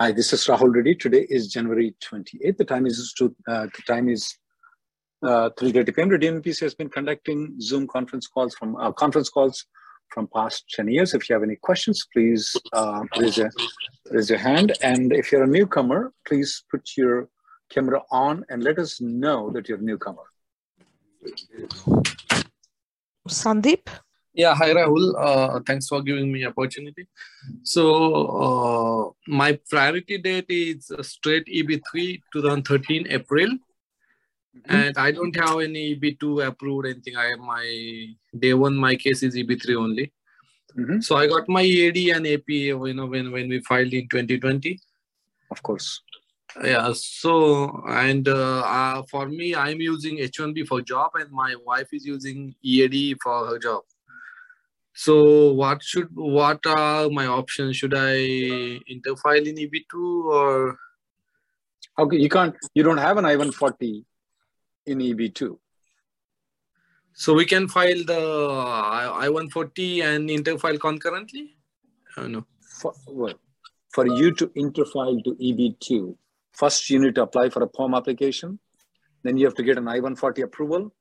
Hi, this is Rahul Reddy. Today is January 28th. The time is to, uh, the time is uh, 3:30 p.m. The DMPC has been conducting Zoom conference calls from uh, conference calls from past 10 years. If you have any questions, please uh, raise, a, raise your hand. And if you're a newcomer, please put your camera on and let us know that you're a newcomer. Sandeep? Yeah, hi Rahul. Uh, thanks for giving me opportunity. So uh, my priority date is straight EB3 2013 April, mm-hmm. and I don't have any EB2 approved anything. I have my day one. My case is EB3 only. Mm-hmm. So I got my EAD and APA. You know when when we filed in 2020. Of course. Yeah. So and uh, uh, for me, I'm using H1B for job, and my wife is using EAD for her job. So what should what are my options? Should I interfile in EB2 or okay? You can't. You don't have an I-140 in EB2. So we can file the I-140 and interfile concurrently. Oh, no. For, well, for you to interfile to EB2, first you need to apply for a PERM application. Then you have to get an I-140 approval,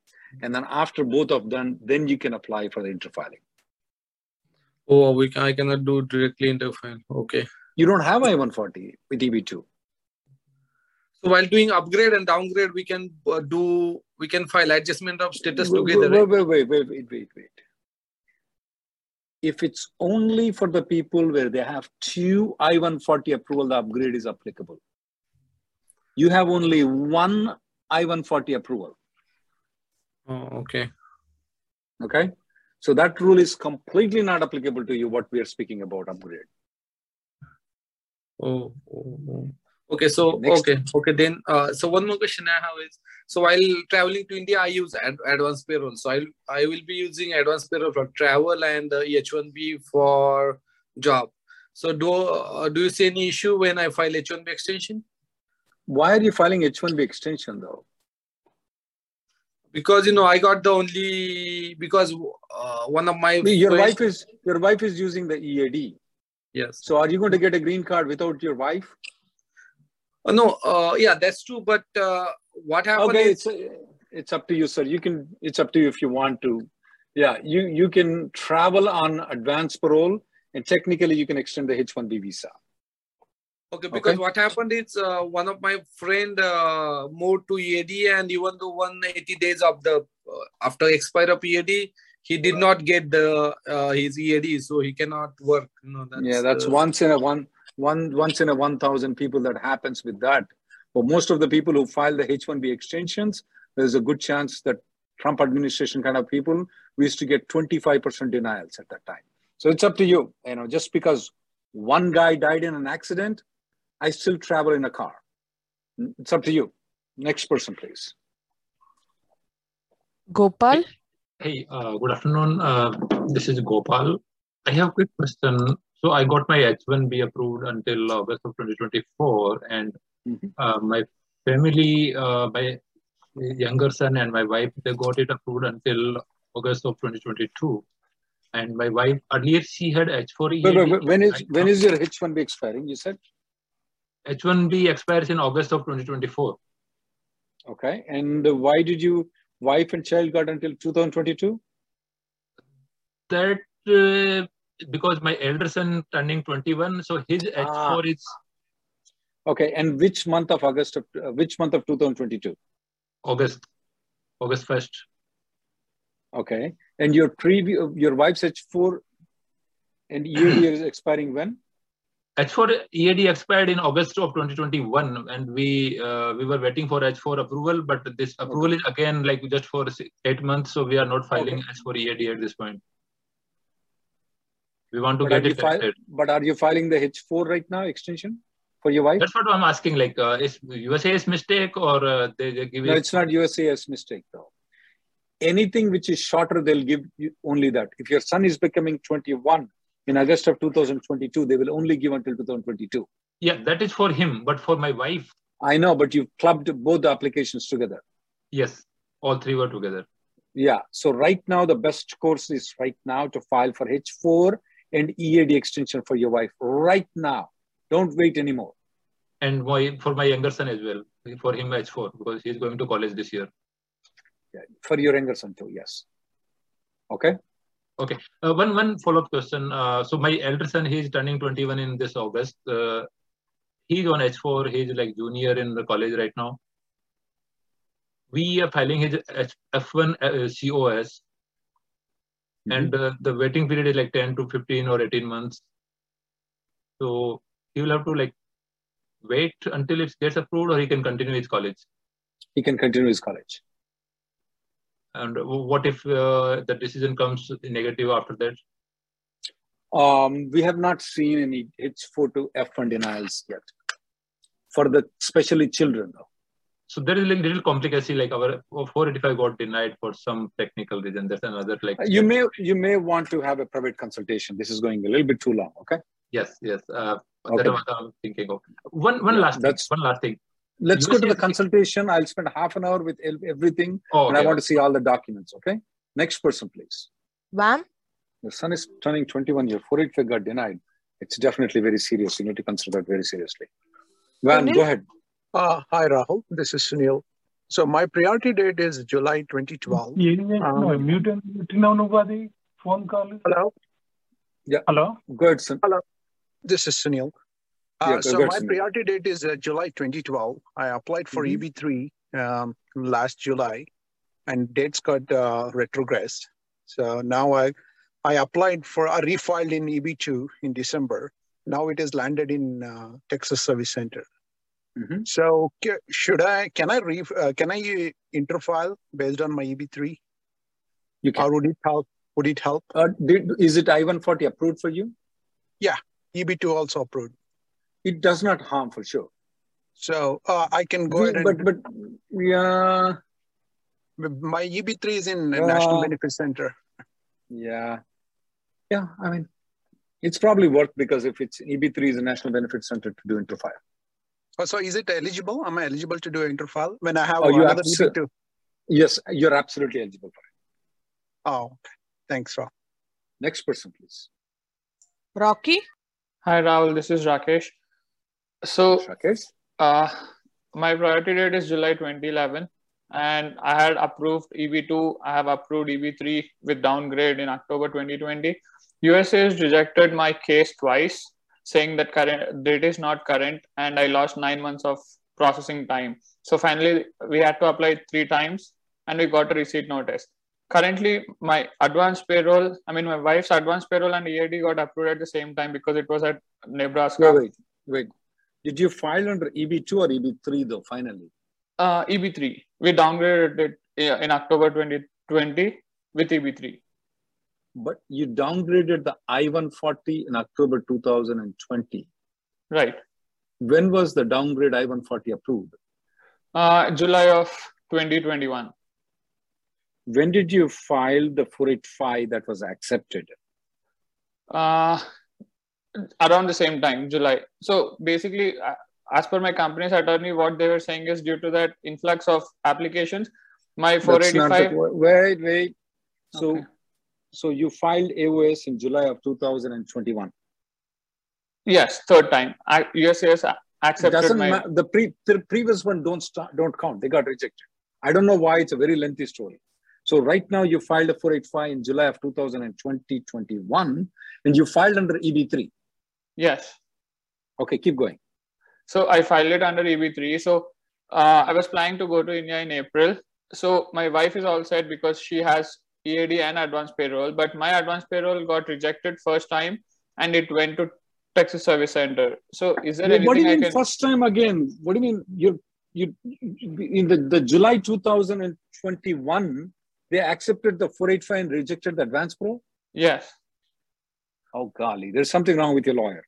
and then after both of them, then you can apply for the interfiling. Oh, we can, I cannot do directly interfile. Okay. You don't have I-140 with EB2. So while doing upgrade and downgrade, we can uh, do we can file adjustment of status wait, together. Wait, wait, wait, wait, wait, wait, wait. If it's only for the people where they have two I-140 approval, the upgrade is applicable. You have only one I-140 approval. Oh, okay. Okay. So that rule is completely not applicable to you, what we are speaking about upgrade. Oh, oh, oh. okay. So, Next. okay, okay. Then, uh, so one more question I have is, so while traveling to India, I use ad- advanced parole. So I I will be using advanced parole for travel and uh, H1B for job. So do uh, do you see any issue when I file H1B extension? Why are you filing H1B extension though? Because you know i got the only because uh, one of my your first... wife is your wife is using the ead yes. So are you going to get a green card without your wife? Uh, no uh, yeah that's true but uh, what happened okay is... it's it's up to you sir. You can it's up to you if you want to. Yeah you you can travel on advance parole and technically you can extend the h1b visa Okay, because okay. what happened is uh, one of my friend uh, moved to EAD and even though 180 days of the uh, after expire of EAD, he did not get the uh, his EAD, so he cannot work. You know, that's, yeah, that's once in a one one once in a 1,000 people that happens with that. But most of the people who file the H-1B extensions, there's a good chance that Trump administration kind of people, we used to get 25% denials at that time. So it's up to you. You know, just because one guy died in an accident I still travel in a car. It's up to you. Next person, please. Gopal. Hey, uh, good afternoon. Uh, this is Gopal. I have a quick question. So I got my H1B approved until August of 2024, and mm-hmm. uh, my family, uh, my younger son and my wife, they got it approved until August of 2022. And my wife earlier she had H4E. Wait, wait, wait, when is when is your H1B expiring? You said. H1B expires in August of 2024. Okay. And why did you, wife and child got until 2022? That uh, because my elder son turning 21, so his H4 is. Okay. And which month of August, of, uh, which month of 2022? August, August 1st. Okay. And your previous, your wife's H4 and your year is expiring when? H4 EAD expired in August of 2021, and we uh, we were waiting for H4 approval, but this approval okay. is again like just for eight months, so we are not filing okay. H4 EAD at this point. We want to but get it file, But are you filing the H4 right now extension for your wife? That's what I'm asking. Like, uh, is USCIS mistake or uh, they, they give No, it's not USCIS mistake though. Anything which is shorter, they'll give you only that. If your son is becoming 21 in August of 2022, they will only give until 2022. Yeah, that is for him, but for my wife. I know, but you've clubbed both the applications together. Yes, all three were together. Yeah. So right now, the best course is right now to file for H4 and EAD extension for your wife right now. Don't wait anymore. And my, for my younger son as well, for him H4 because he's going to college this year. Yeah, for your younger son too, yes. Okay. Okay. Uh, one one follow up question. Uh, so my elder son, he's turning 21 in this August. Uh, he's on H4. He's like junior in the college right now. We are filing his F1 uh, COS, mm-hmm. and uh, the waiting period is like 10 to 15 or 18 months. So he will have to like wait until it gets approved, or he can continue his college. He can continue his college. And what if uh, the decision comes negative after that? Um, we have not seen any H4 to F1 denials yet for the especially children though. So there is a little complication like our 485 got denied for some technical reason. There's another like you may you may want to have a private consultation. This is going a little bit too long. Okay. Yes. Yes. Uh, okay. That's what I'm thinking of. One one yeah, last that's thing, one last thing. Let's go to the consultation. I'll spend half an hour with everything, oh, okay. and I want to see all the documents. Okay. Next person, please. Vam. Your son is turning 21 years. 485 got denied. It's definitely very serious. You need to consider that very seriously. Van, go ahead. Uh, hi, Rahul. This is Sunil. So my priority date is July 2012. Um, phone call. Hello. Yeah. Hello. Good, son. Hello. This is Sunil. Uh, yeah, so my priority date is uh, July 2012. I applied for mm-hmm. EB3 um, last July, and dates got uh, retrogressed. So now I I applied for I refiled in EB2 in December. Now it is landed in uh, Texas Service Center. Mm-hmm. So should I can I re, uh, can I interfile based on my EB3? You can. Or would it help? Would it help? Uh, did, is it I-140 approved for you? Yeah, EB2 also approved it does not harm for sure. So uh, I can go ahead. But but yeah, my EB3 is in uh, National Benefit Center. Yeah, yeah. I mean, it's probably worth because if it's EB3 is a National Benefit Center to do interfile. Oh, so is it eligible? Am I eligible to do interfile when I have oh, another EB2? Yes, you're absolutely eligible for it. Oh, okay. thanks, Rob. Next person, please. Rocky. Hi, Rahul. This is Rakesh. So, uh, my priority date is July 2011, and I had approved EB2. I have approved EB3 with downgrade in October 2020. USA has rejected my case twice, saying that current date is not current, and I lost nine months of processing time. So finally, we had to apply three times, and we got a receipt notice. Currently, my advance parole, I mean, my wife's advance parole and EAD got approved at the same time because it was at Nebraska. Wait, wait, wait. Did you file under EB2 or EB3 though, finally? Uh, EB3. We downgraded it in October 2020 with EB3. But you downgraded the I-140 in October 2020. Right. When was the downgrade I-140 approved? Uh, July of 2021. When did you file the 485 that was accepted? Uh, around the same time, July. So basically, as per my company's attorney, what they were saying is due to that influx of applications, my 485. wait, wait. So, okay. so you filed AOS in July of 2021. Yes, third time. I, USCIS accepted doesn't my. The, pre- the previous one don't start, don't count. They got rejected. I don't know why. It's a very lengthy story. So right now you filed a 485 in July of 2020, 21, and you filed under EB3. Yes. Okay, keep going. So I filed it under EB3. So uh, I was planning to go to India in April. So my wife is all set because she has EAD and advanced parole, but my advanced parole got rejected first time and it went to Texas Service Center. So is there anything What do you mean can... first time again? What do you mean you you in the, the July 2021 they accepted the 485 and rejected the advanced pro? Yes. Oh golly, there's something wrong with your lawyer.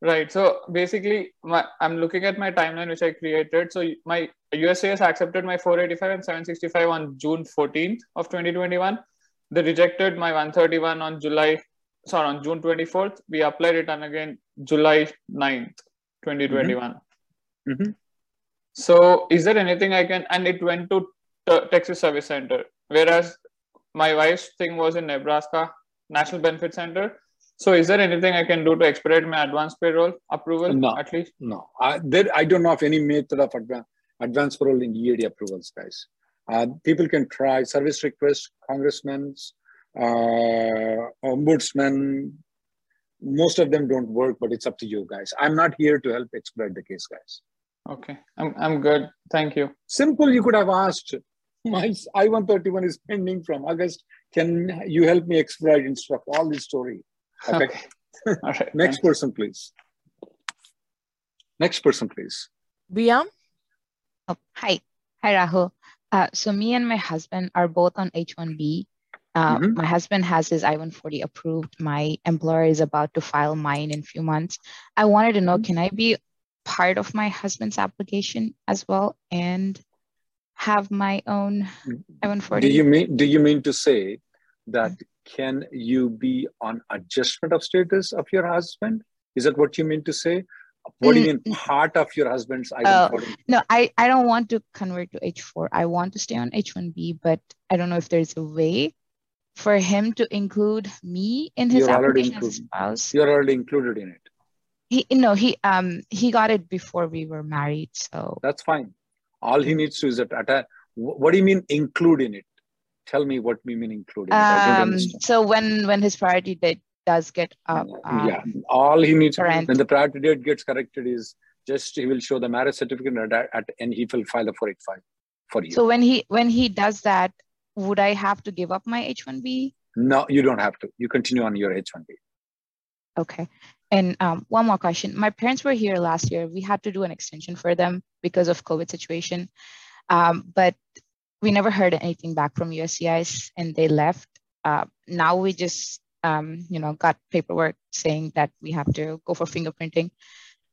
Right. So basically, my, I'm looking at my timeline which I created. So my USCIS accepted my 485 and 765 on June 14th of 2021. They rejected my 131 on July, sorry, on June 24th. We applied it on again July 9th, 2021. Mm-hmm. Mm-hmm. So is there anything I can, and it went to T- Texas Service Center, whereas my wife's thing was in Nebraska National Benefit Center. So is there anything I can do to expedite my advance parole approval no, at least? No, I, there, I don't know of any method of advance, advance parole in EAD approvals, guys. Uh, people can try service requests, congressmen, uh, ombudsman. Most of them don't work, but it's up to you guys. I'm not here to help expedite the case, guys. Okay, I'm, I'm good. Thank you. Simple, you could have asked. My I-131 is pending from August. Can you help me expedite and of all this story? Okay. okay. all right. Next person, please. Next person, please. Biam? Oh, hi. Hi, Rahul. Uh, so me and my husband are both on H-1B. Uh, mm-hmm. My husband has his I-140 approved. My employer is about to file mine in a few months. I wanted to know, mm-hmm. can I be part of my husband's application as well and have my own I-140? Do you mean, do you mean to say that can you be on adjustment of status of your husband? Is that what you mean to say? What do you mean part of your husband's identity? Oh, no, I, I don't want to convert to H4. I want to stay on H1B, but I don't know if there's a way for him to include me in his You're application already as spouse. You're already included in it. He no, he um he got it before we were married, so that's fine. All he needs to is that attach. What do you mean include in it? Tell me what we mean include. Um, so when when his priority date does get up, um, yeah, all he needs current. when the priority date gets corrected is just he will show the marriage certificate at, at and he will file the 485 for you. So when he when he does that, would I have to give up my H1B? No, you don't have to. You continue on your H1B. Okay. And um, one more question. My parents were here last year. We had to do an extension for them because of COVID situation. Um, but we never heard anything back from USCIS and they left. Uh, now we just, um, you know, got paperwork saying that we have to go for fingerprinting.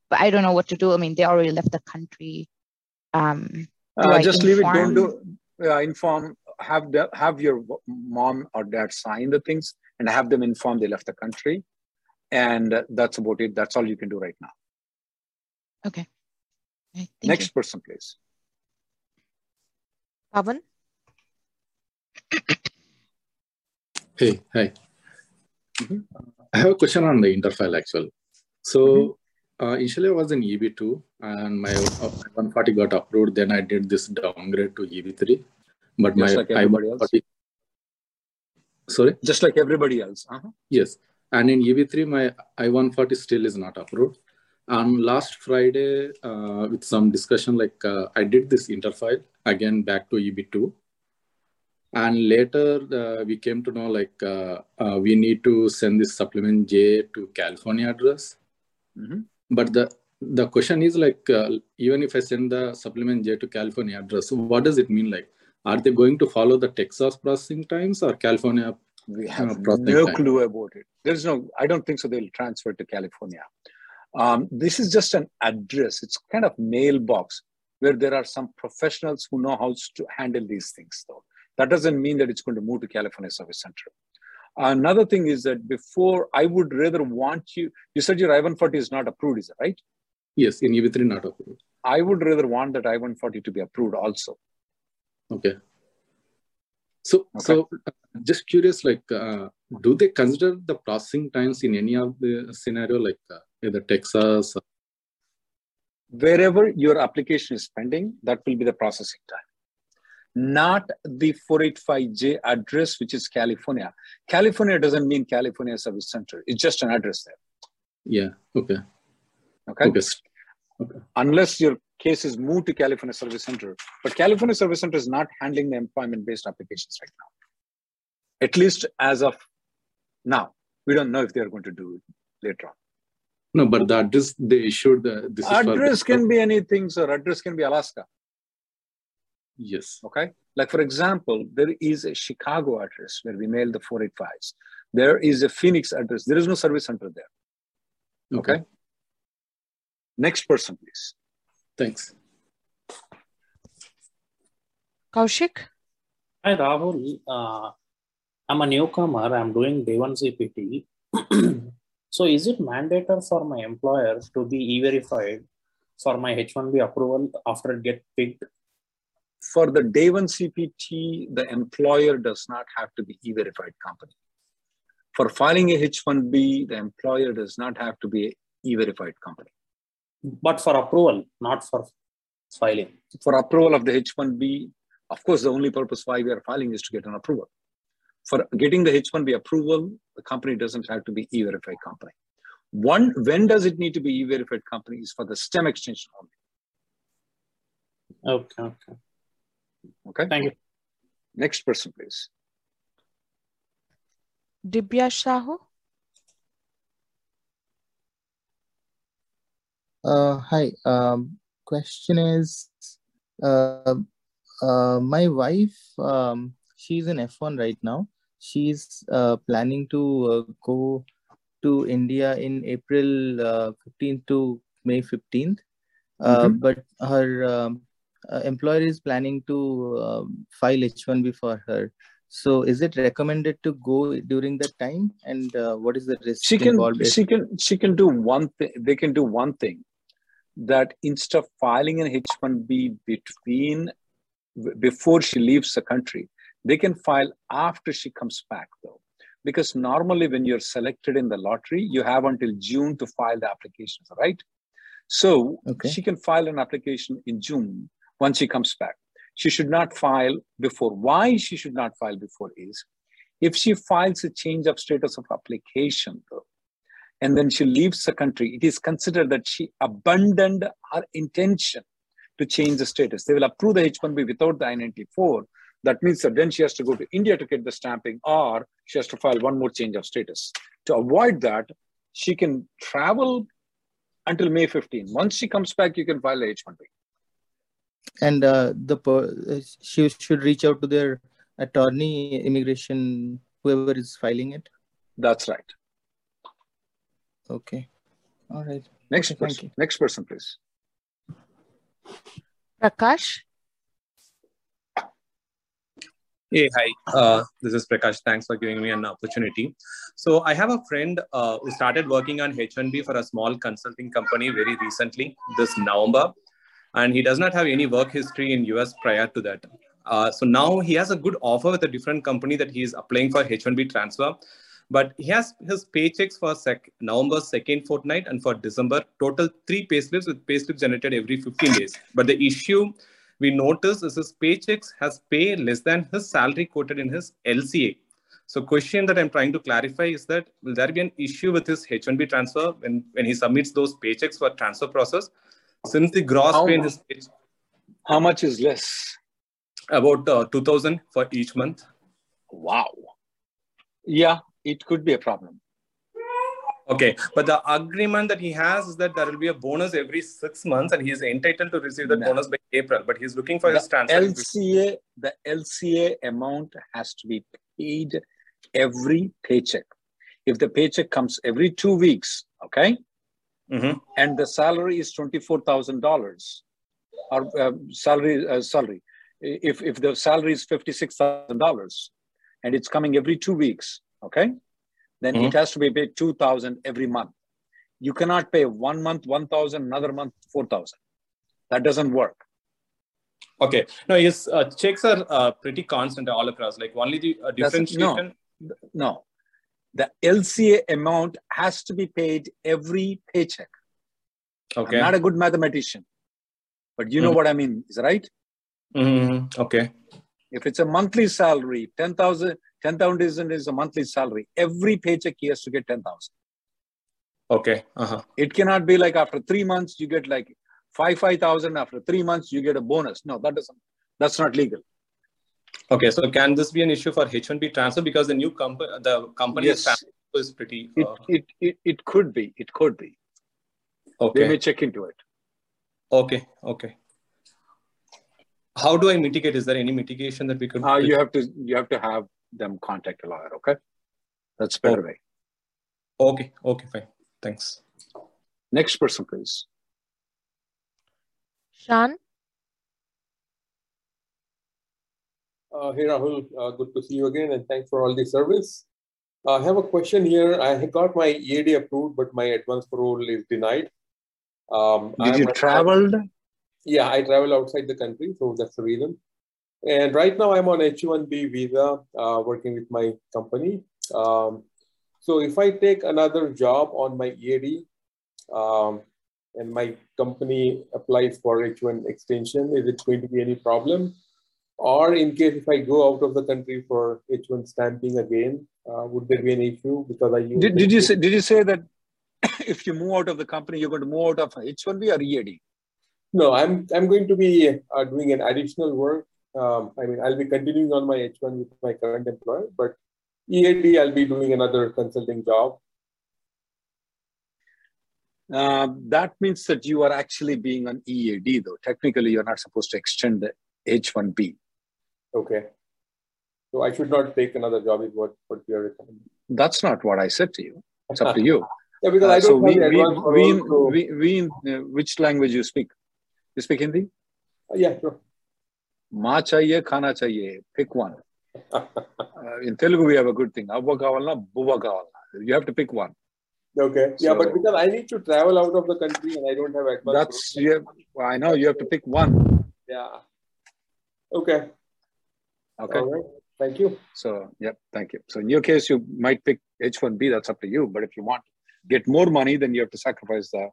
But I don't know what to do. I mean, they already left the country. Um, uh, just leave it. Don't do. Uh, inform. Have the, have your mom or dad sign the things and have them inform they left the country and that's about it. That's all you can do right now. Okay. okay Next you. person, please. Pavan? Hey, hi. Mm-hmm. I have a question on the interfile actually. So mm-hmm. uh, initially I was in EB2 and my uh, 140 got approved. Then I did this downgrade to EB3. But Just my like everybody else. Sorry? Just like everybody else. Uh-huh. Yes. And in EB3, my I-140 still is not approved. And last Friday, uh, with some discussion, like uh, I did this interfile again back to EB2. And later uh, we came to know like uh, uh, we need to send this supplement J to California address. Mm-hmm. But the the question is like uh, even if I send the supplement J to California address, what does it mean? Like, are they going to follow the Texas processing times or California we have no clue about it. There's no, I don't think so. They'll transfer to California. Um, this is just an address. It's kind of mailbox where there are some professionals who know how to handle these things, though. That doesn't mean that it's going to move to California Service Center. Another thing is that before I would rather want you, you said your I-140 is not approved, is it right? Yes, in EB3 not approved. I would rather want that I-140 to be approved also. Okay. So, okay. so just curious, like, uh, do they consider the processing times in any of the scenario, like uh, either Texas? Or... Wherever your application is pending, that will be the processing time. Not the 485J address, which is California. California doesn't mean California Service Center. It's just an address there. Yeah. Okay. Okay. okay. okay. Unless your case is moved to California Service Center. But California Service Center is not handling the employment-based applications right now. At least as of now, we don't know if they are going to do it later on. No, but the address they issued the this address can be anything, sir. Address can be Alaska. Yes. Okay. Like for example, there is a Chicago address where we mail the 485s. There is a Phoenix address. There is no service center there. Okay. okay. Next person, please. Thanks. Kaushik? Hi, Rahul. Uh, I'm a newcomer. I'm doing day one CPT. so, is it mandated for my employer to be e-verified for my H1B approval after it get picked? For the day one CPT, the employer does not have to be e-verified company. For filing a H1B, the employer does not have to be e-verified company but for approval, not for filing. For approval of the H1B, of course, the only purpose why we are filing is to get an approval. For getting the H1B approval, the company doesn't have to be e-verified company. One, when does it need to be e-verified company is for the STEM extension only. Okay, okay. Okay. Thank you. Next person, please. Dibya Shahu. Uh, hi. Um, question is, uh, uh, my wife, um, she's in F1 right now. She's uh, planning to uh, go to India in April uh, 15th to May 15th. Uh, mm-hmm. But her um, uh, employer is planning to um, file H1B for her. So, is it recommended to go during that time? And uh, what is the risk she can, involved? She can she can do one thing. They can do one thing that instead of filing an H1B between before she leaves the country, they can file after she comes back though. Because normally when you're selected in the lottery, you have until June to file the applications, right? So okay. she can file an application in June once she comes back. She should not file before. Why she should not file before is if she files a change of status of application, though, and then she leaves the country, it is considered that she abandoned her intention to change the status. They will approve the H1B without the I-94. That means that then she has to go to India to get the stamping or she has to file one more change of status. To avoid that, she can travel until May 15. Once she comes back, you can file the H1B. And uh, the she should reach out to their attorney, immigration, whoever is filing it. That's right. Okay. All right. Next okay, person. Next person, please. Prakash. Hey, hi. Uh, this is Prakash. Thanks for giving me an opportunity. So I have a friend uh, who started working on H1B for a small consulting company very recently, this November, and he does not have any work history in US prior to that. Uh, so now he has a good offer with a different company that he is applying for H1B transfer. But he has his paychecks for sec- November second fortnight and for December, total three payslips with payslips generated every 15 days. But the issue we notice is his paychecks has pay less than his salary quoted in his LCA. So question that I'm trying to clarify is that will there be an issue with his H1B transfer when, when he submits those paychecks for transfer process? Since the gross how, pay in his how much is less? About uh, 2000 for each month. Wow. Yeah, it could be a problem. Okay, but the agreement that he has is that there will be a bonus every six months, and he is entitled to receive that no. bonus by April. But he's looking for the his transfer. LCA, the LCA amount has to be paid every paycheck. If the paycheck comes every two weeks, okay, mm-hmm. and the salary is twenty four thousand dollars, or uh, salary uh, salary, if if the salary is fifty six thousand dollars, and it's coming every two weeks, okay? Then mm-hmm. it has to be paid 2000 every month. You cannot pay one month 1000 another month 4000 that doesn't work. Okay. No his uh, checks are uh, pretty constant all across. Like only the uh, differentiation no, no. The lca amount has to be paid every paycheck. Okay. I'm not a good mathematician but you know mm-hmm. what i mean is right? Mm-hmm. okay. If it's a monthly salary 10000 10,000 is a monthly salary. Every paycheck he has to get 10,000. Okay. Uh-huh. It cannot be like after three months, you get like five five thousand after three months you get a bonus. No, that doesn't. That's not legal. Okay, so can this be an issue for H1B transfer because the new company, the company yes. is pretty. Uh... It, it, it it could be. It could be. Okay. They may check into it. Okay. Okay. How do I mitigate? Is there any mitigation that we could? Uh, you have to you have to have them contact a lawyer. Okay, that's better way. Okay. Okay. Fine. Thanks. Next person, please. Sean. Uh, hey Rahul, uh, good to see you again, and thanks for all the service. Uh, I have a question here. I got my EAD approved, but my advance parole is denied. Um, Did I'm you travel? Yeah, I travel outside the country, so that's the reason. And right now, I'm on H-1B visa, uh, working with my company. Um, so if I take another job on my EAD, um, and my company applies for H1 extension, is it going to be any problem? Or in case if I go out of the country for H1 stamping again, uh, would there be an issue because I did, did you say did you say that if you move out of the company you're going to move out of H1B or EAD? No, I'm I'm going to be uh, doing an additional work. Um, I mean, I'll be continuing on my H1 with my current employer, but EAD I'll be doing another consulting job. Uh, that means that you are actually being on EAD, though. Technically, you're not supposed to extend the H1B. Okay. So I should not take another job is what, what you're recommending. That's not what I said to you. It's up to you. yeah, because uh, I don't so we, we, we, so... we, we, uh, which language you speak? You speak Hindi? Uh, yeah, sure. Ma chahiye, khana chahiye. Pick one. uh, in Telugu, we have a good thing. Abba kavalna, bubba kavalna. You have to pick one. Okay. So, yeah, but because I need to travel out of the country and I don't have advance. That's yeah. I know you have to pick one. Yeah. Okay. Okay. All right. Thank you. So, yep, thank you. So, in your case, you might pick H1B, that's up to you. But if you want get more money, then you have to sacrifice the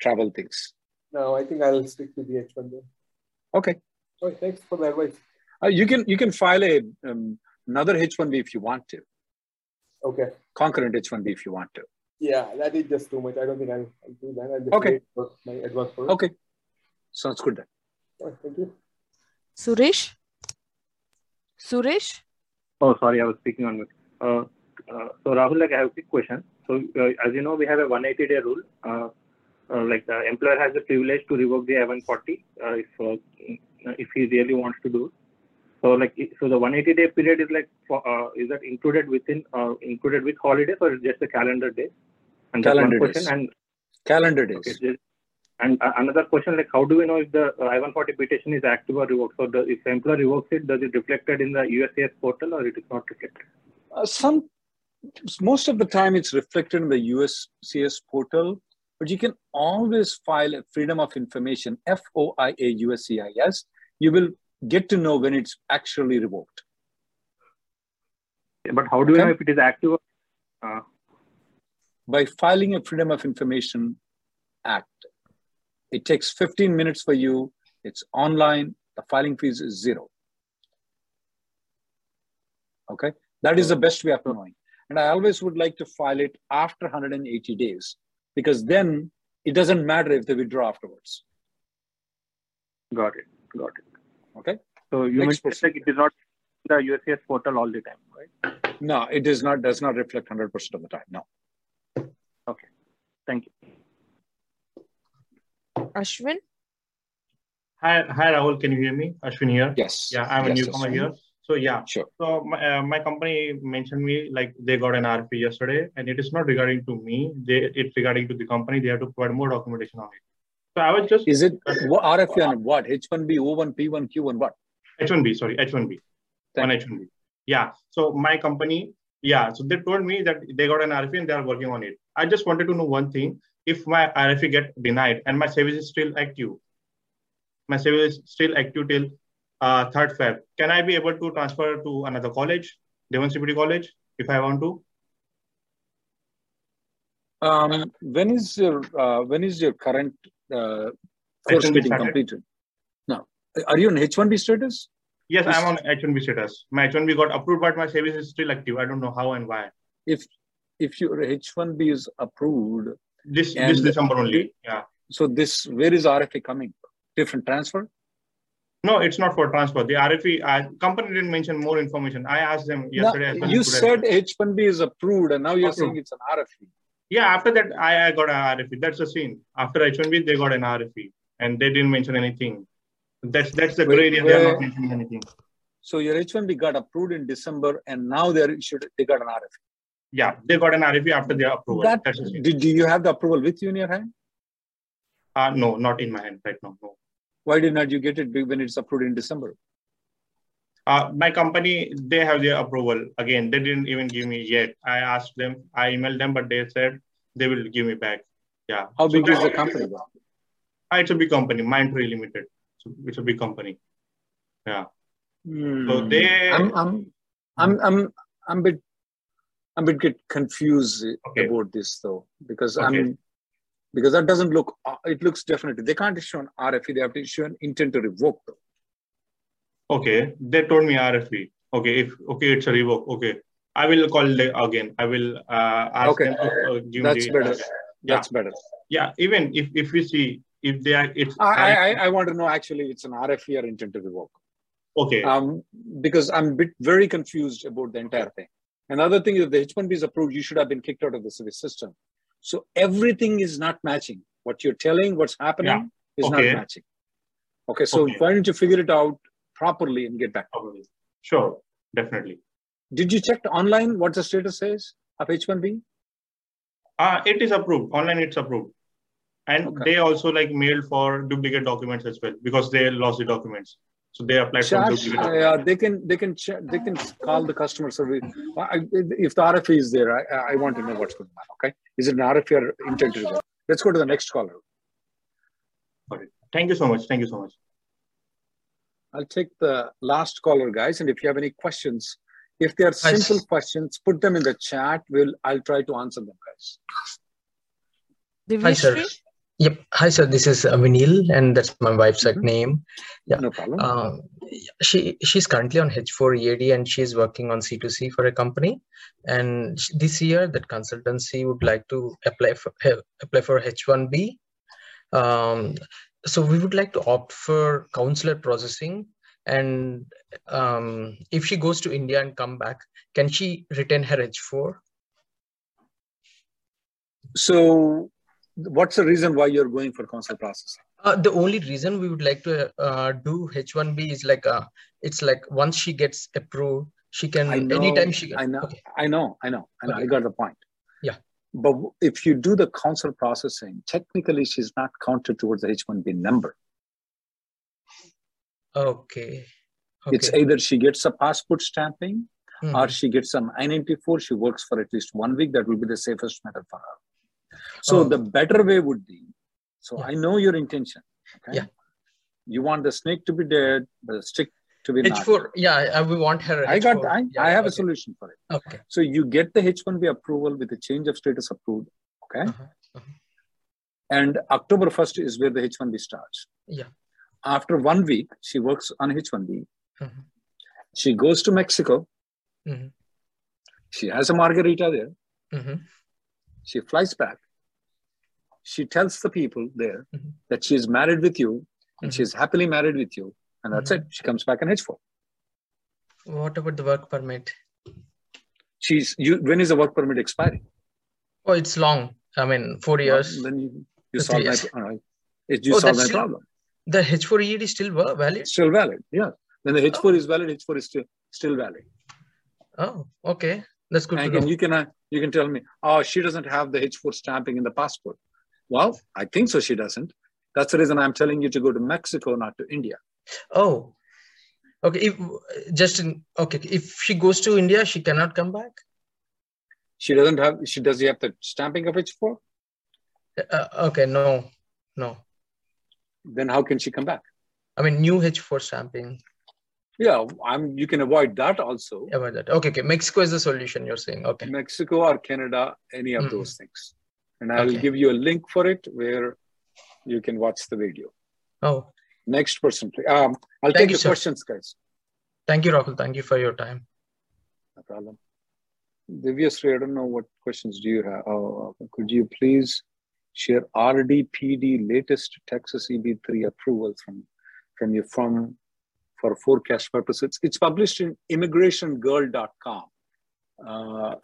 travel things. No, I think I'll stick to the H1B. Okay. All right, thanks for the advice. Uh, you can you can file a um, another H1B if you want to. Okay. Concurrent H1B if you want to. Yeah, that is just too much. I don't think I'll, I'll do that. I'll just okay. for my advance for Okay. Sounds good then. All right, thank you. Suresh? Suresh? Oh, sorry, I was speaking on mute. Uh, uh, so Rahul, like I have a quick question. So uh, as you know, we have a 180 day rule. Uh, uh, like the employer has the privilege to revoke the I-140 uh, if Uh, if he really wants to do. So like so the 180 day period is like for, uh, is that included within uh, included with holidays or just the calendar days? And calendar days. And calendar days. Okay, and another question, like how do we know if the I-140 petition is active or revoked? So the, if the employer revokes it, does it reflected in the USCIS portal or it is not reflected? Uh, some, most of the time it's reflected in the USCIS portal, but you can always file a Freedom of Information, F-O-I-A USCIS. You will get to know when it's actually revoked. But how do okay. we know if it is active? Uh... By filing a Freedom of Information Act it takes 15 minutes for you. It's online. The filing fees is zero. Okay, that is the best way of knowing. And I always would like to file it after 180 days because then it doesn't matter if they withdraw afterwards. Got it. Got it. Okay. So you mean like it is not the USCIS portal all the time, right? No, it is not. Does not reflect 100% of the time. No. Okay. Thank you. Ashwin? Hi, hi Rahul. Can you hear me? Ashwin here. Yes. Yeah, I'm yes, a newcomer here. So yeah. Sure. So my, uh, my company mentioned me like they got an RFE yesterday, and it is not regarding to me. They it's regarding to the company. They have to provide more documentation on it. So I was just. Is it what RFE on what? H1B, O1, P1, Q1, what? H1B. Sorry, H1B. One H1B. Yeah. So my company. Yeah. So they told me that they got an RFE and they are working on it. I just wanted to know one thing if my RFE get denied and my service is still active, my service is still active till uh, 3rd Feb, can I be able to transfer to another college, Devon CPT College, if I want to? Um, when is your uh, when is your current uh, course H1B getting started. completed? No, are you on H1B status? Yes, I'm on H1B status. My H1B got approved, but my service is still active. I don't know how and why. If if your H1B is approved, this this December only. Yeah. So this, where is RFE coming? Different transfer? No, it's not for transfer. The RFE uh, company didn't mention more information. I asked them yesterday. you said H1B is approved, and now you're approved. saying it's an RFE. Yeah, after that, I, I got an RFE. That's the scene. After H1B, they got an RFE, and they didn't mention anything. That's that's the gray area. They're not mentioning anything. So your H1B got approved in December, and now they're issued. They got an RFE. Yeah, they got an RFE after their approval. That, did do you have the approval with you in your hand? Uh, no, not in my hand right now. No. Why did not you get it when it's approved in December? Uh, my company, they have their approval. Again, they didn't even give me yet. I asked them, I emailed them, but they said they will give me back. Yeah. How big so is the company? Uh, it's a big company, Mindtree Limited. So it's a big company. Yeah. Hmm. So they. I'm, I'm, I'm, I'm, I'm a bit, I'm a bit confused okay. about this though, because okay. I'm because that doesn't look uh, it looks definitely they can't issue an rfe they have to issue an intent to revoke though. okay they told me rfe okay if okay it's a revoke okay. I will call again i will uh, ask okay. them to uh, give that's the, better. uh, yeah. that's better. Yeah even if if we see if they are it's I, I, I want to know actually it's an rfe or intent to revoke. Okay. Um because i'm bit very confused about the entire thing. Another thing is if the h1b is approved you should have been kicked out of the service system so everything is not matching. What you're telling, what's happening yeah. is okay. not matching. Okay, so okay. why don't you figure it out properly and get back? Probably. Sure, definitely. Did you check online what the status says of H1B? Uh, it is approved. Online, it's approved. And okay. they also like mailed for duplicate documents as well because they lost the documents. So they applied for duplicate. Uh, they can they can check, they can call the customer service. If the RFE is there, I, I want to know what's going on. Okay, is it an RFE or intended? Let's go to the next caller. Got it. Thank you so much. Thank you so much. I'll take the last caller, guys. And if you have any questions, if they are simple questions, put them in the chat. We'll I'll try to answer them, guys. Hi, sir. Yep. Hi, sir. This is Vinil, and that's my wife's mm-hmm. name. Yeah. No problem. Uh, she she's currently on H4 EAD, and she's working on C2C for a company. And this year, that consultancy would like to apply for apply for H1B. Um, so we would like to opt for consular processing. And um, if she goes to India and come back, can she retain her H4? So what's the reason why you're going for consular processing? Uh, the only reason we would like to uh, do H1B is like uh, it's like once she gets approved, she can I know, anytime she. Can, I know, okay. I know, I know, I know. Okay. I got the point. Yeah. But if you do the consular processing, technically she's not counted towards the H1B number. Okay. okay. It's either she gets a passport stamping mm-hmm. or she gets some I-94. She works for at least one week. That will be the safest method for her. So oh. the better way would be. So yeah. I know your intention. Okay. Yeah. You want the snake to be dead, the stick to be H4. Not. Yeah, we want her. I H4. got. I, yeah, I have okay. a solution for it. Okay. So you get the H1B approval with the change of status approved. Okay. Uh-huh. Uh-huh. And October 1st is where the H1B starts. Yeah. After one week, she works on H1B. Uh-huh. She goes to Mexico. Mm-hmm. She has a margarita there. Mm-hmm. She flies back she tells the people there mm-hmm. that she's married with you and mm-hmm. she's happily married with you and that's mm-hmm. it she comes back in h4 what about the work permit? She's you when is the work permit expiring? Oh it's long. I mean four years. well, then you, you solve my, right. you oh, solve my still, problem. the h4 ead is still valid? Still valid yeah. When the h4 oh. is valid h4 is still still valid. Oh okay. That's good and you can uh, you can tell me oh she doesn't have the h4 stamping in the passport well, I think so. She doesn't. That's the reason I'm telling you to go to Mexico, not to India. Oh, okay. If just in okay, if she goes to India, she cannot come back. She doesn't have. She does. Have the stamping of H4? Uh, okay, no, no. Then how can she come back? I mean, new H4 stamping. Yeah, I'm. You can avoid that also. Avoid that. Okay, okay. Mexico is the solution. You're saying. Okay. Mexico or Canada, any of mm. those things and I will give you a link for it where you can watch the video. Oh. Next person, please. Um, I'll Thank take you, the sir. questions, guys. Thank you, Rahul. Thank you for your time. No problem. Divyasri, I don't know what questions do you have. Oh, could you please share RDPD latest Texas EB3 approval from, from your firm for forecast purposes. It's published in immigrationgirl.com. Uh,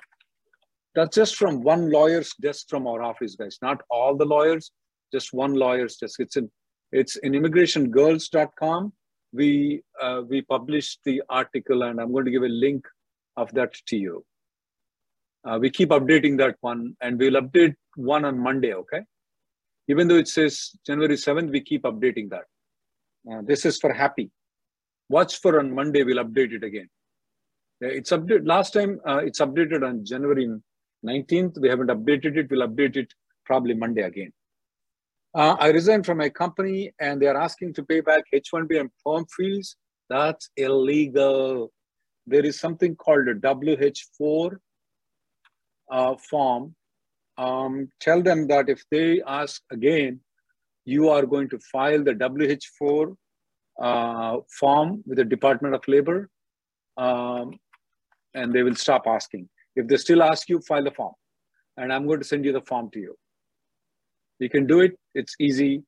that's just from one lawyer's desk from our office, guys. Not all the lawyers, just one lawyer's desk. It's in it's in immigrationgirls.com. We uh, we published the article, and I'm going to give a link of that to you. Uh, we keep updating that one, and we'll update one on Monday. Okay, even though it says January 7th, we keep updating that. Uh, this is for happy. Watch for on Monday. We'll update it again. It's updated last time. Uh, it's updated on January 19th. We haven't updated it. We'll update it probably Monday again. Uh, I resigned from my company and they are asking to pay back H1B and PERM fees. That's illegal. There is something called a WH4 uh, form. Um, tell them that if they ask again, you are going to file the WH4 uh, form with the Department of Labor um, and they will stop asking. If they still ask you, file the form. And I'm going to send you the form to you. You can do it. It's easy.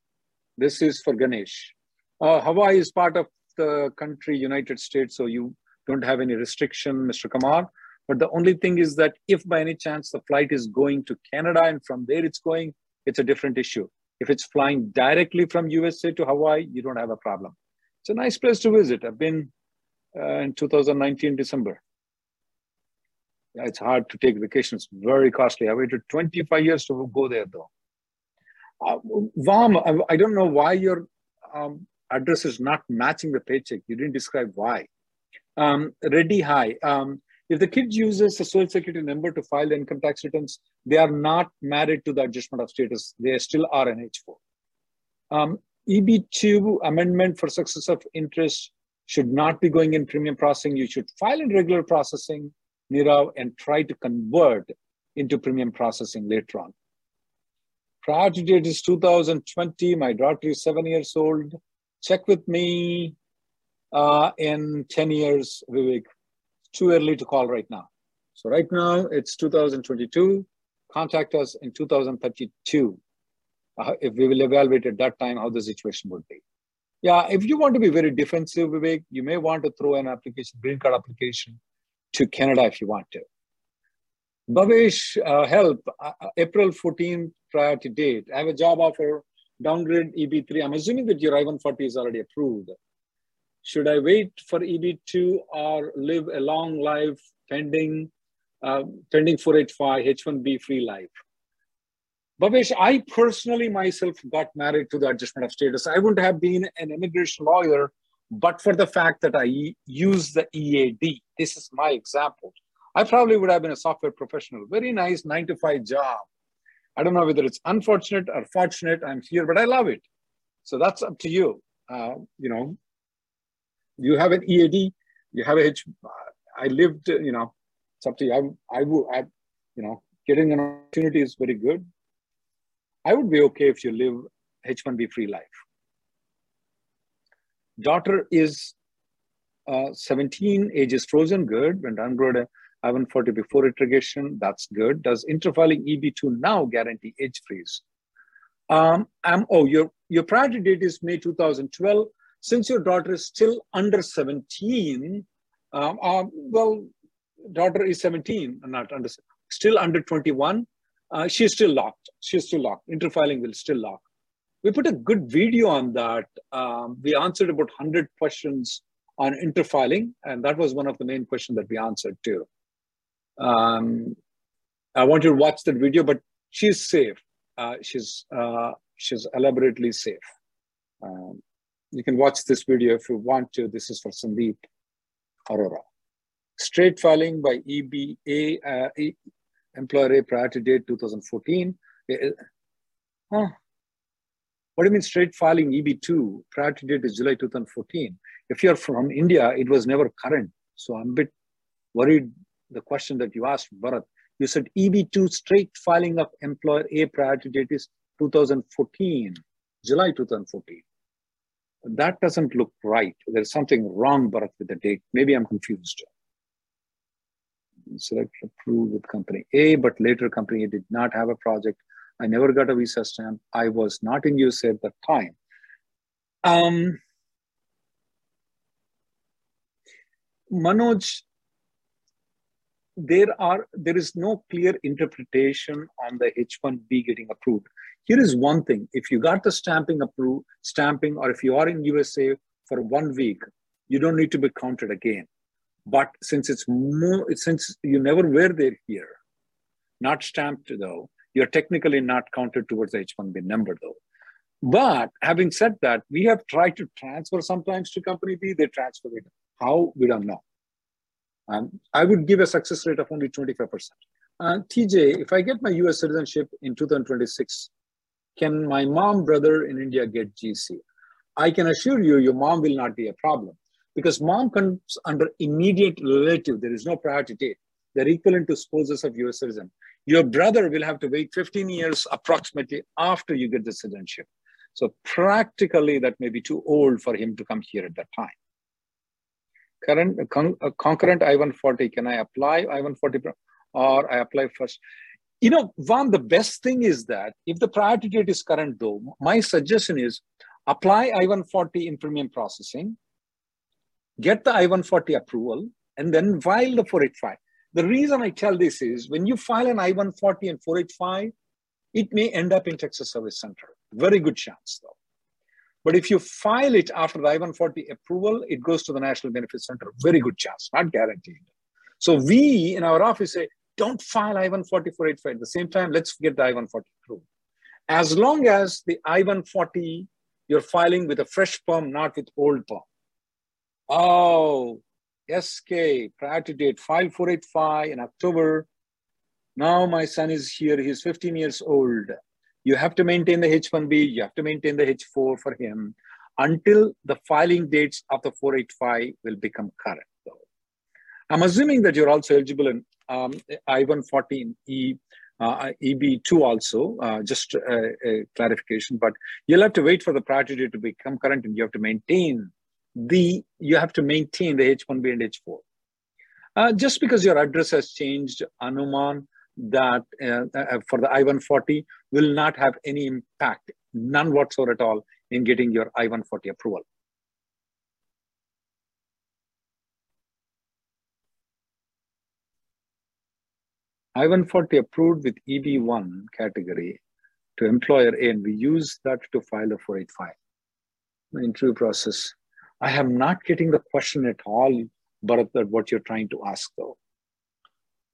This is for Ganesh. Uh, Hawaii is part of the country, United States, so you don't have any restriction, Mr. Kamar. But the only thing is that if by any chance the flight is going to Canada and from there it's going, it's a different issue. If it's flying directly from USA to Hawaii, you don't have a problem. It's a nice place to visit. I've been uh, in 2019 December it's hard to take vacations, very costly. I waited 25 years to go there though. Uh, Vam, I, don't know why your um, address is not matching the paycheck. You didn't describe why. Um, Reddy, hi. Um, if the kid uses a social security number to file the income tax returns, they are not married to the adjustment of status. They still are an H4. Um, EB2 amendment for successor in interest should not be going in premium processing. You should file in regular processing Nirav and try to convert into premium processing later on. Priority date is 2020. My daughter is seven years old. Check with me uh, in 10 years, Vivek. It's too early to call right now. So right now it's 2022. Contact us in 2032 uh, if we will evaluate at that time how the situation would be. Yeah, if you want to be very defensive, Vivek, you may want to throw an application, green card application to Canada if you want to. Bhavesh, uh, help, uh, uh April 14th priority date. I have a job offer, downgrade EB3. I'm assuming that your I-140 is already approved. Should I wait for EB2 or live a long life pending, uh, pending 485 H1B free life? Bhavesh, I personally myself got married to the adjustment of status. I wouldn't have been an immigration lawyer but for the fact that I use the EAD. This is my example. I probably would have been a software professional. Very nice nine to five job. I don't know whether it's unfortunate or fortunate. I'm here, but I love it. So that's up to you. Uh, you know, you have an EAD, you have a H. I lived, you know, it's up to you. I, I would, I, you know, getting an opportunity is very good. I would be okay if you live H1B free life. Daughter is uh, 17, age is frozen, good. Went Android I-140 before integration, that's good. Does interfiling EB2 now guarantee age freeze? Um, I'm, oh, your, your priority date is May 2012. Since your daughter is still under 17, um, um, well, daughter is 17, not under, still under 21, uh, she's still locked. She's still locked. Interfiling will still lock we put a good video on that. Um, we answered about 100 questions on interfiling, and that was one of the main questions that we answered too. Um, I want you to watch that video, but she's safe. Uh, she's uh, she's elaborately safe. Um, you can watch this video if you want to. This is for Sandeep Aurora. Straight filing by EBA, uh, employer A priority date 2014. Huh. What do you mean straight filing EB2? Priority date is July 2014. If you're from India, it was never current. So I'm a bit worried the question that you asked, Bharat. You said EB2 straight filing of employer A priority date is 2014, July 2014. That doesn't look right. There's something wrong, Bharat, with the date. Maybe I'm confused. Select approved with company A, but later company A did not have a project I never got a visa stamp. I was not in USA at that time. Um, Manoj, there are there is no clear interpretation on the H1B getting approved. Here is one thing: if you got the stamping approved, stamping, or if you are in USA for one week, you don't need to be counted again. But since it's more, since you never were there here, not stamped though, you're technically not counted towards the H1B number though. But having said that, we have tried to transfer sometimes to company B, they transfer it. How? We don't know. Um, I would give a success rate of only 25%. Uh, TJ, if I get my US citizenship in 2026, can my mom brother in India get GC? I can assure you, your mom will not be a problem because mom comes under immediate relative. There is no priority date. They're equivalent to spouses of US citizen. Your brother will have to wait 15 years approximately after you get the citizenship. So practically that may be too old for him to come here at that time current con, uh, concurrent I-140, can I apply I-140 or I apply first? You know, one, the best thing is that if the priority date is current though, my suggestion is apply I-140 in premium processing, get the I-140 approval, and then file the 485. The reason I tell this is when you file an I-140 and 485, it may end up in Texas Service Center. Very good chance though. But if you file it after the I-140 approval, it goes to the National Benefit Center. Very good chance, not guaranteed. So we in our office say, don't file I-140 485. At the same time, let's get the I-140 approved. As long as the I-140, you're filing with a fresh PERM, not with old PERM. Oh, SK, priority date, file 485 in October. Now my son is here, he's 15 years old you have to maintain the H1B, you have to maintain the H4 for him until the filing dates of the 485 will become current. I'm assuming that you're also eligible in um, I-140 E, uh, EB2 also, uh, just a, a, clarification, but you'll have to wait for the priority date to become current and you have to maintain the, you have to maintain the H1B and H4. Uh, just because your address has changed, Anuman, that uh, uh for the I-140 will not have any impact, none whatsoever at all, in getting your I-140 approval. I-140 approved with EB1 category to employer A, and we use that to file a 485. The interview process. I am not getting the question at all, Bharat, that what you're trying to ask though.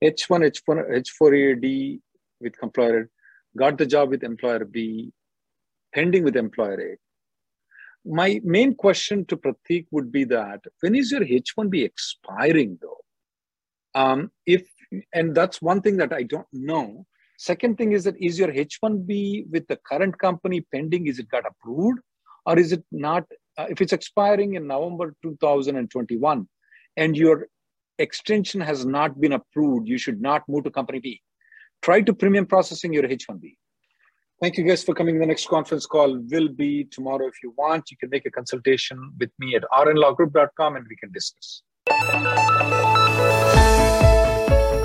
H1, H4, H4EAD with employer, got the job with employer B, pending with employer A. My main question to Pratik would be that when is your H1B expiring though? Um, if and that's one thing that I don't know. Second thing is that is your H1B with the current company pending? Is it got approved, or is it not? Uh, if it's expiring in November 2021, and your extension has not been approved, you should not move to company B. Try to premium processing your H1B. Thank you guys for coming. The next conference call will be tomorrow. If you want, you can make a consultation with me at rnlawgroup.com and we can discuss.